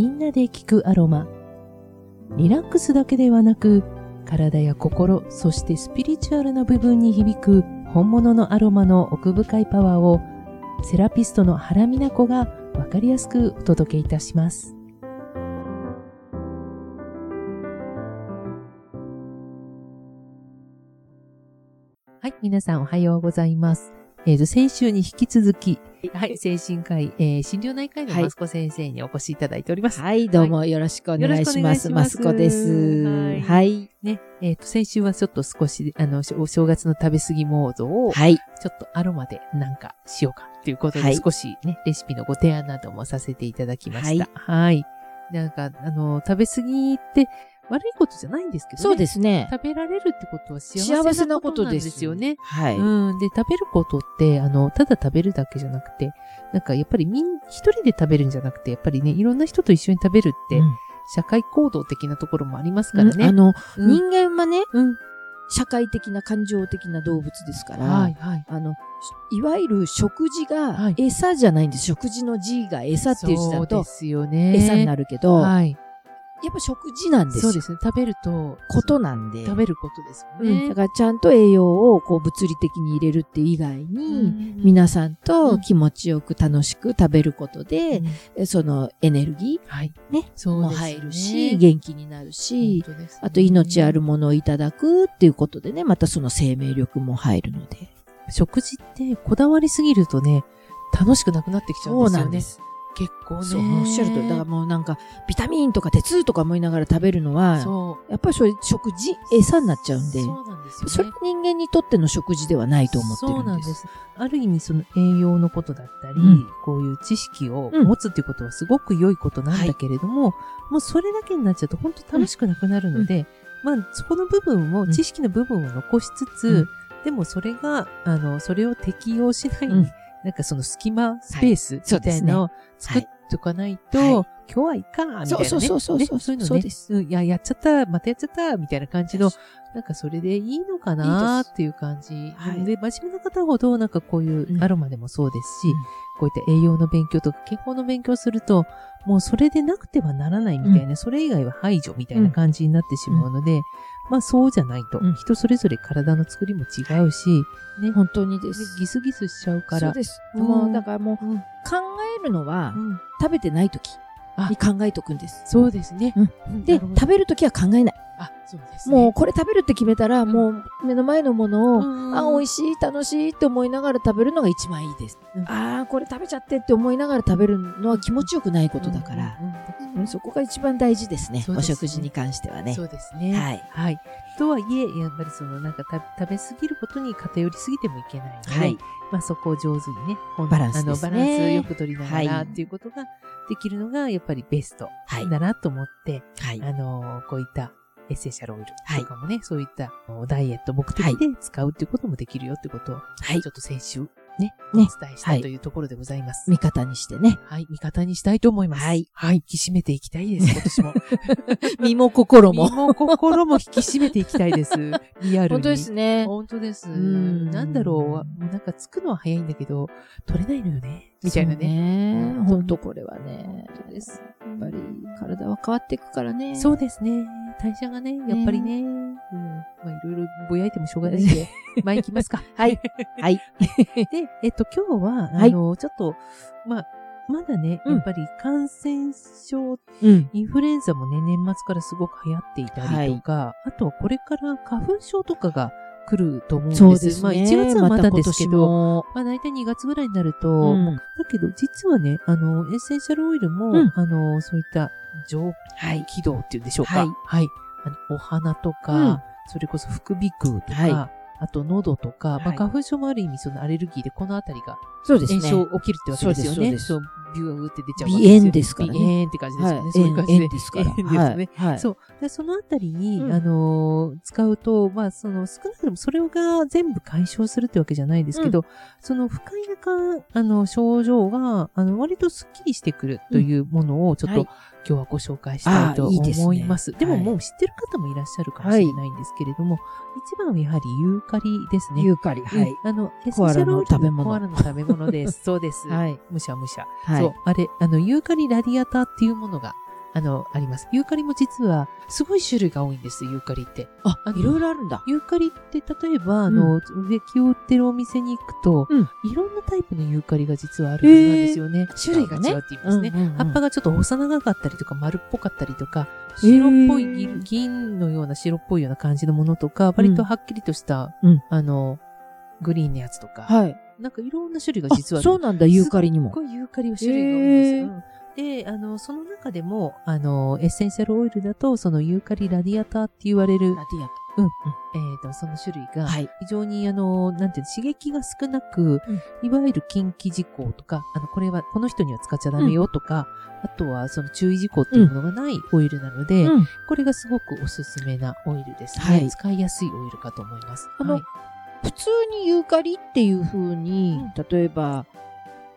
みんなで聞くアロマ。リラックスだけではなく、体や心、そしてスピリチュアルな部分に響く本物のアロマの奥深いパワーを、セラピストの原美奈子がわかりやすくお届けいたします。はい、皆さんおはようございます。えっ、ー、と、先週に引き続き、はい、精神科医、えー、心療内科医のマスコ先生にお越しいただいております。はい、どうもよろしくお願いします。マスコです。はい。ね、えっ、ー、と、先週はちょっと少し、あの、お正月の食べ過ぎモードを、はい。ちょっとアロマでなんかしようかということで、少しね、レシピのご提案などもさせていただきました。はい。はい。なんか、あの、食べ過ぎって、悪いことじゃないんですけどね。そうですね。食べられるってことは幸せなことですよね。はい。うん。で、食べることって、あの、ただ食べるだけじゃなくて、なんかやっぱりみん、一人で食べるんじゃなくて、やっぱりね、いろんな人と一緒に食べるって、うん、社会行動的なところもありますからね。うん、あの、うん、人間はね、うん、社会的な感情的な動物ですから、はいはい、あの、いわゆる食事が餌じゃないんです。はい、食事の字が餌っていう字だと、餌になるけど、はい、やっぱ食事なんですそうですね。食べると。ことなんで。食べることですよね。うん、だからちゃんと栄養をこう物理的に入れるって以外に、皆さんと気持ちよく楽しく食べることで、うん、そのエネルギー、はい、ね、そうも入るし、元気になるし、ね、あと命あるものをいただくっていうことでね、またその生命力も入るので。食事ってこだわりすぎるとね、楽しくなくなってきちゃうんですよね。そうなんです。結構ね。そう、おっしゃるとだからもうなんか、ビタミンとか鉄とか思いながら食べるのは、そう。やっぱりそういう食事、餌になっちゃうんで、そうなんですよ、ね、それ人間にとっての食事ではないと思ってるんです。そうなんです。ある意味その栄養のことだったり、うん、こういう知識を持つっていうことはすごく良いことなんだけれども、うんはい、もうそれだけになっちゃうと本当楽しくなくなるので、うん、まあそこの部分を、知識の部分を残しつつ、でもそれが、あの、それを適用しない、なんかその隙間スペースみたいなのを作っておかないと、はい、今日はいいか、みたいな、ね。そうそうそうそうそう。そういうのね。そうです。うん、いや、やっちゃった、またやっちゃった、みたいな感じの、なんかそれでいいのかなっていう感じ。はい、で、真面目な方ほど、なんかこういうアロマでもそうですし、うん、こういった栄養の勉強とか健康の勉強すると、もうそれでなくてはならないみたいな、うん、それ以外は排除みたいな感じになってしまうので、まあそうじゃないと、うん、人それぞれ体の作りも違うし、ね。本当にです。ギスギスしちゃうから。そうです。もう、だからもう、考えるのは、食べてない時に考えとくんです。そうですね。で、食べる時は考えない。あ、そうです、ね、もうこれ食べるって決めたら、もう目の前のものを、あ、美味しい、楽しいって思いながら食べるのが一番いいです。ああ、これ食べちゃってって思いながら食べるのは気持ちよくないことだから、そこが一番大事ですね。お食事に関してはね。そうですね。はい。はい。とはいえ、やっぱりそのなんか食べ過ぎることに偏りすぎてもいけないので、はい、まあそこを上手にね、バランス、ね、あのバランスよく取りながらっていうことができるのがやっぱりベストだなと思って、はい、あの、こういったエッセンシャルオイルとかもね、はい、そういったダイエット目的で使うっていうこともできるよってことを、はい、ちょっと先週ね、ね、お伝えしたというところでございます。味方にしてね。はい、味方にしたいと思います。はい。はい、引き締めていきたいです、今年も。身も心も。身も心も引き締めていきたいです。リアルに。本当ですね。本当です。うん。なんだろう、なんかつくのは早いんだけど、取れないのよね。みたいなね。ね本当これはね。です。やっぱり体は変わっていくからね。そうですね。代謝がね、やっぱりね。うん。まあいろいろぼやいてもしょうがないんで、前行きますか。はい。はい。で、えっと、今日は、あの、ちょっと、まあ、まだね、やっぱり感染症、うん、インフルエンザもね、年末からすごく流行っていたりとか、はい、あとはこれから花粉症とかが来ると思うんです。そうですね。まあ1月はまだですけど、まあ大体2月ぐらいになると、うん、だけど実はね、あの、エッセンシャルオイルも、うん、あの、そういった上気道っていうんでしょうか。はい。はい、あのお花とか、うん、それこそ副鼻腔とか、はいあと喉とか、まあ、花粉症もある意味そのアレルギーでこのあたりがそうですね。炎症起きるってわけですよね。そう。ビューって出ちゃう鼻炎ですからね。鼻炎って感じですよね。そういう感じで。ですから。炎ですね。はい。そう。で、そのあたりに、あの、使うと、まあ、その、少なくともそれが全部解消するってわけじゃないですけど、その不快なか、あの、症状が、あの、割とスッキリしてくるというものを、ちょっと、今日はご紹介したいと思います。でももう知ってる方もいらっしゃるかもしれないんですけれども、一番はやはりユーカリですね。ユーカリ、はい。あの、エッセンシャルオイル食べ物。コアラの食べ物です。そうです。はい。むしゃむしゃ。はい。そう。あれ、あの、ユーカリラディアタっていうものがあの、あります。ユーカリも実は、すごい種類が多いんです、ユーカリって。あ、いろいろあるんだ。ユーカリって、例えば、あの、植木を売ってるお店に行くと、いろんなタイプのユーカリが実はあるはずなんですよね。種類がね。違うって言いますね。葉っぱがちょっと細長かったりとか、丸っぽかったりとか、白っぽい銀のような白っぽいような感じのものとか、割とはっきりとした、あの、グリーンのやつとか。はい。なんかいろんな種類が実は、そうなんだ、ユーカリにも。すごいユーカリは種類が多いんですよ。で、あの、その中でも、あの、エッセンシャルオイルだと、そのユーカリラディアターって言われる。ラディアタうん。えっ、ー、と、その種類が、非常に、あの、なんていうの、刺激が少なく、うん、いわゆる近畿事項とか、あの、これは、この人には使っちゃダメよとか、うん、あとは、その注意事項っていうものがないオイルなので、うん、これがすごくおすすめなオイルですね。はい、使いやすいオイルかと思います。あの、はい、普通にユーカリっていう風に、例えば、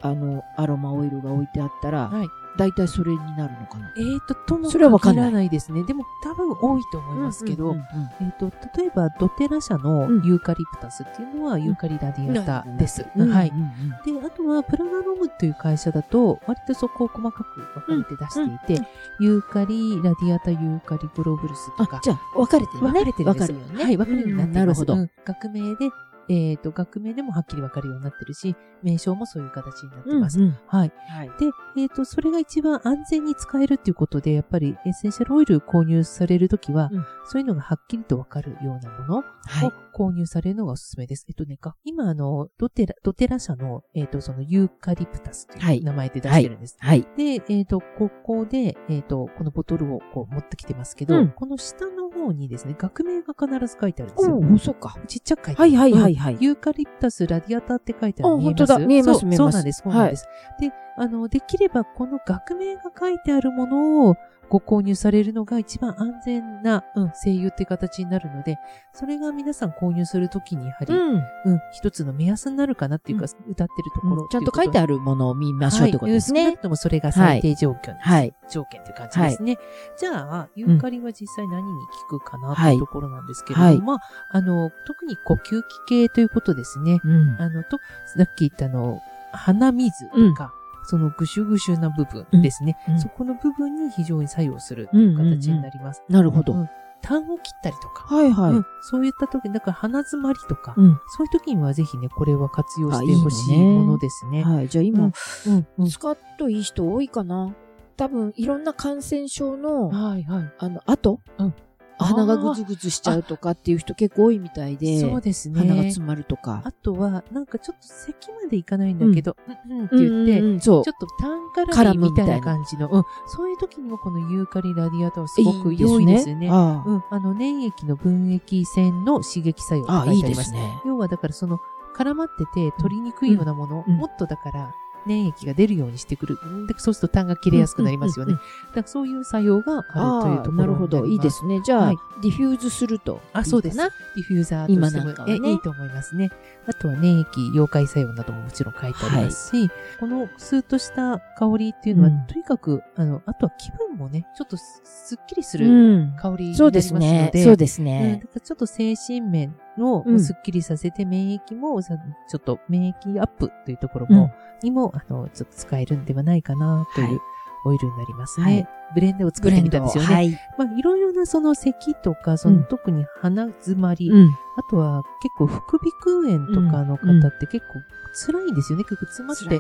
あの、アロマオイルが置いてあったら、はい、大体それになるのかな？えっ、ー、と、ともそれはわからないですね。でも多分多いと思いますけど、えっ、と、例えばドテラ社のユーカリプタスっていうのはユーカリラディアタです。はい。で、あとはプラナノムという会社だと割とそこを細かく分かれて出していて、ユーカリラディアタユーカリグローブルスとか。じゃあ分かれてるね。分かれてるんですよ。ね。はい、分かれるようになっています。なるほど。学名でえっ、ー、と、学名でもはっきりわかるようになってるし、名称もそういう形になってます。うんうん、はい。はい、で、えっ、ー、と、それが一番安全に使えるっていうことで、やっぱりエッセンシャルオイル購入されるときは、うん、そういうのがはっきりとわかるようなものを購入されるのがおすすめです。はい、えっとね、か、今あの、ドテラ、ドテラ社の、えっ、ー、と、そのユーカリプタスという名前で出してるんです。はい。はい、で、えっ、と、ここで、えっ、と、このボトルをこう持ってきてますけど、うん、この下の方にですね、学名が必ず書いてあるんですよ。おそうか。ちっちゃく書いてある。はいはいはいはい。ユーカリプタスラディアタって書いてある見えます本当だ。見えます？見えます。そうなんです。そうなんです。で、あの、できればこの学名が書いてあるものを、ご購入されるのが一番安全な、うん、声優って形になるので、それが皆さん購入するときにやはり、うん、うん、一つの目安になるかなっていうか、うん、歌ってるところ、うん、ちゃんと書いてあるものを見ましょうってことですね。はい、少なくともそれが最低条件、はい、条件っていう感じですね。はい、じゃあ、ユーカリは実際何に効くかなっていうところなんですけれども、まあ、あの、特に呼吸器系ということですね。あの、と、さっき言ったの、鼻水とか、そのぐしゅぐしゅな部分ですね、うんうん、そこの部分に非常に作用するという形になります。うんうんうん、なるほど。痰を切ったりとか。はいはい。うん、そういった時、だから鼻詰まりとか、うん、そういう時にはぜひね、これは活用してほしいものですね。いいねはい。じゃあ今、うんうん、使っといい人多いかな多分、いろんな感染症の、はいはい。あの、後、うん、鼻がぐずぐずしちゃうとかっていう人結構多いみたいで。そうですね。鼻が詰まるとか。あとは、なんかちょっと咳までいかないんだけど、うん、うんって言って、うんうん、そう。ちょっと単からみたいな感じの、うん。そういう時にもこのユーカリラディアタはすごく良いですね。いいすねあうん。あの、粘液の分液腺の刺激作用が書いてあります。あいいですね。要はだからその、絡まってて取りにくいようなもの、うん、もっとだから、粘液が出るようにしてくる。で、そうすると痰が切れやすくなりますよね。だからそういう作用があるというところなるほど。いいですね。じゃあ、はい、ディフューズするとあ、そうです。ディフューザーとしても、ね、えいいと思いますね。あとは粘液、溶解作用などももちろん書いてありますし、はい、このスーッとした香りっていうのは、うん、とにかく、あの、あとは気分もね、ちょっとすっきりする香りになりますので、うん、そうですね。そうですね。だからちょっと精神面をスッキリさせて免疫も、ちょっと免疫アップというところも、にも、あの、ちょっと使えるんではないかなというオイルになりますね。はい、ブレンドを作ってみたんですよね。はい。まあ、いろいろなその咳とか、その、特に鼻詰まり、うん、あとは結構副鼻腔炎とかの方って結構辛いんですよね。結構詰まって、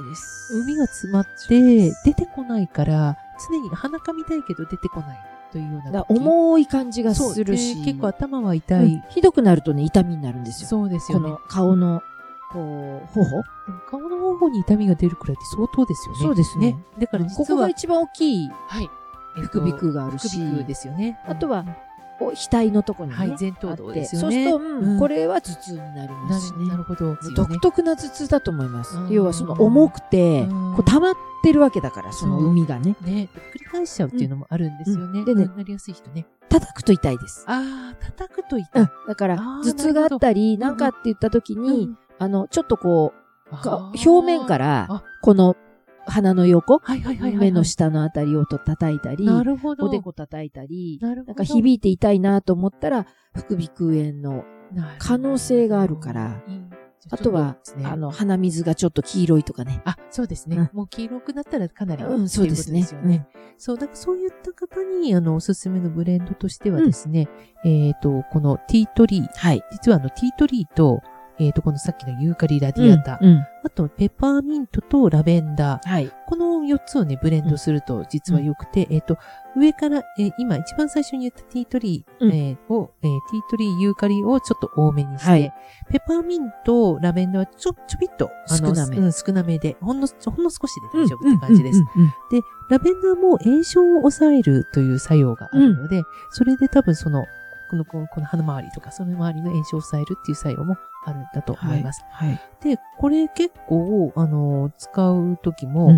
海が詰まって出てこないから、常に鼻かみたいけど出てこない。というような。重い感じがするし。結構頭は痛い、うん、ひどくなるとね、痛みになるんですよ。そうですよね。この顔のこう、頬？顔の頬に痛みが出るくらいって相当ですよね。そうですね。だから。ここが一番大きい。はい。副鼻腔があるし。副鼻腔ですよね。あとは、額のとこにね。はい、前頭洞ですよね。そうすると、うん、これは頭痛になりますしね。なるほど。独特な頭痛だと思います。要はその重くて、こう溜まってるわけだから、その海がね。ね。繰り返しちゃうっていうのもあるんですよね。でね。なりやすい人ね。叩くと痛いです。ああ、叩くと痛い。だから、頭痛があったり、なんかって言った時に、あの、ちょっとこう、表面から、この鼻の横、目の下のあたりをと叩いたり、おでこ叩いたり、なんか響いて痛いなと思ったら、副鼻腔炎の可能性があるから、あとは、ね、あの、鼻水がちょっと黄色いとかね。あ、そうですね。うん、もう黄色くなったらかなり、うん、そうですね。すね。うん、そう、だからそういった方に、あの、おすすめのブレンドとしてはですね、うん、えっ、ー、と、このティートリー。はい。実はあの、ティートリーと、えっ、ー、と、このさっきのユーカリラディアタ、うんうん、あとペパーミントとラベンダー、はい、この4つをね、ブレンドすると実は良くて、うん、えっ、ー、と、上から、えー、今一番最初に言ったティートリー、うん、えー、を、えー、ティートリー、ユーカリをちょっと多めにして、はい、ペパーミント、ラベンダーはちょ、ちょびっと、少なめ。うん、少なめで、ほんの、ほんの少しで大丈夫って感じです。で、ラベンダーも炎症を抑えるという作用があるので、それで多分その、この、この鼻周りとか、その周りの炎症を抑えるっていう作用もあるんだと思います。はい。はい、で、これ結構、あの、使うときも、うん、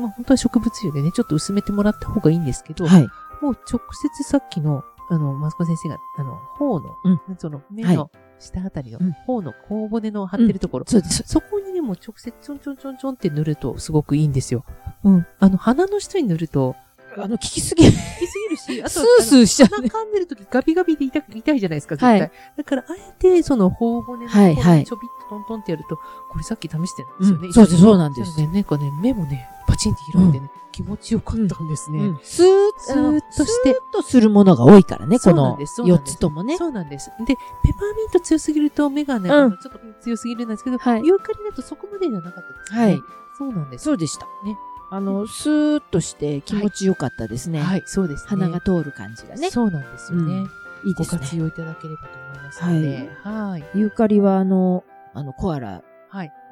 まあ本当は植物油でね、ちょっと薄めてもらった方がいいんですけど、はい、もう直接さっきの、あの、マスコ先生が、あの、頬の、うん、その、目の下あたりの、頬の頬骨の張ってるところ、うん、そうです。そこにね、もう直接ちょんちょんちょんちょんって塗るとすごくいいんですよ。うん。あの、鼻の下に塗ると、あの、効きすぎる。効きすぎるし、あと、スースーしちゃう、ね。噛んでるときガビガビで痛痛いじゃないですか、絶対。はい、だから、あえて、その、頬骨のはいはい、ちょびっとトントンってやると、これさっき試してるんですよね。うん、そうです、そうなんです。ね、なんかね、目もね、パチンって広いんでね、うん、気持ちよかったんですね。うん、スーッ、スーッとして。スーッとするものが多いからね、この4つともね。そうなんです。で、ペパーミント強すぎると目がね、ちょっと強すぎるんですけど、はい、ユーカリだとそこまでじゃなかったですね。はい。そうなんです。そうでした。ね。あの、スーッとして気持ちよかったですね。はい、そうですね。鼻が通る感じがね。そうなんですよね。いいですね。ご活用いただければと思いますので。はい。ユーカリはあの、あの、コアラ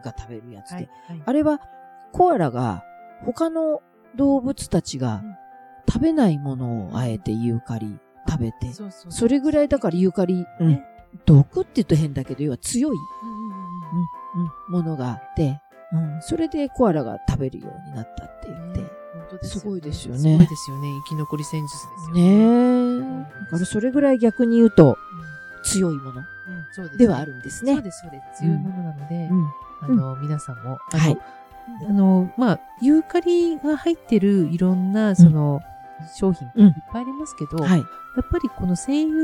が食べるやつで。あれは、コアラが他の動物たちが食べないものをあえてユーカリ食べて、それぐらいだからユーカリ、毒って言うと変だけど、要は強い、ものがあって、うん、それでコアラが食べるようになったって言って。本当ですすごいですよね。すごいですよね。生き残り戦術ですよね。ねえ。だからそれぐらい逆に言うと、強いものではあるんですね。そうです、そうです。強いものなので、あの、皆さんも、はい。あの、まあ、ユーカリが入ってるいろんな、その、商品いっぱいありますけど、はい、やっぱりこの精油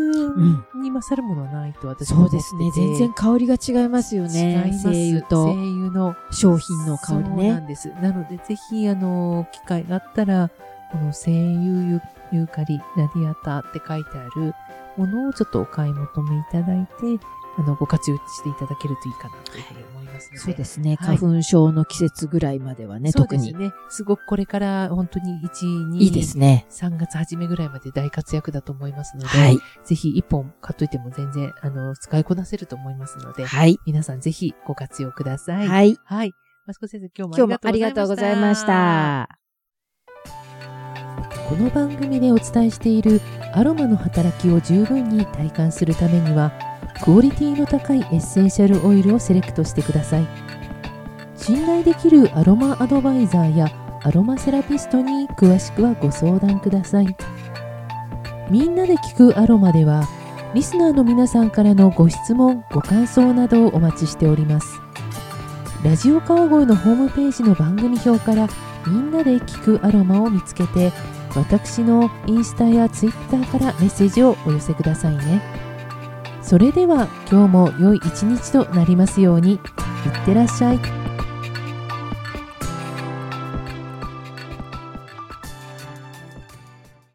に勝るものはないと私は思ってて、そうですね。全然香りが違いますよね。違います。精油と。精油の商品の香りね。そうなんです。なので、ぜひ、あの、機会があったら、この精油ユーカリ、ラディアタって書いてあるものをちょっとお買い求めいただいて、あの、ご活用していただけるといいかなというふうに思いますので。そうですね。花粉症の季節ぐらいまではね、特に。そうですね。すごくこれから本当に1、2、いいですね。3月初めぐらいまで大活躍だと思いますので、はい、ぜひ1本買っといても全然、あの、使いこなせると思いますので、はい。皆さんぜひご活用ください。はい。はい。マスコ先生、今日もありがとうございました。今日もありがとうございました。この番組でお伝えしているアロマの働きを十分に体感するためには、クオリティの高いエッセンシャルオイルをセレクトしてください。信頼できるアロマアドバイザーやアロマセラピストに詳しくはご相談ください。みんなで聞くアロマではリスナーの皆さんからのご質問ご感想などをお待ちしております。ラジオ川越のホームページの番組表からみんなで聞くアロマを見つけて私のインスタやツイッターからメッセージをお寄せくださいね。それでは今日も良い一日となりますようにいってらっしゃい。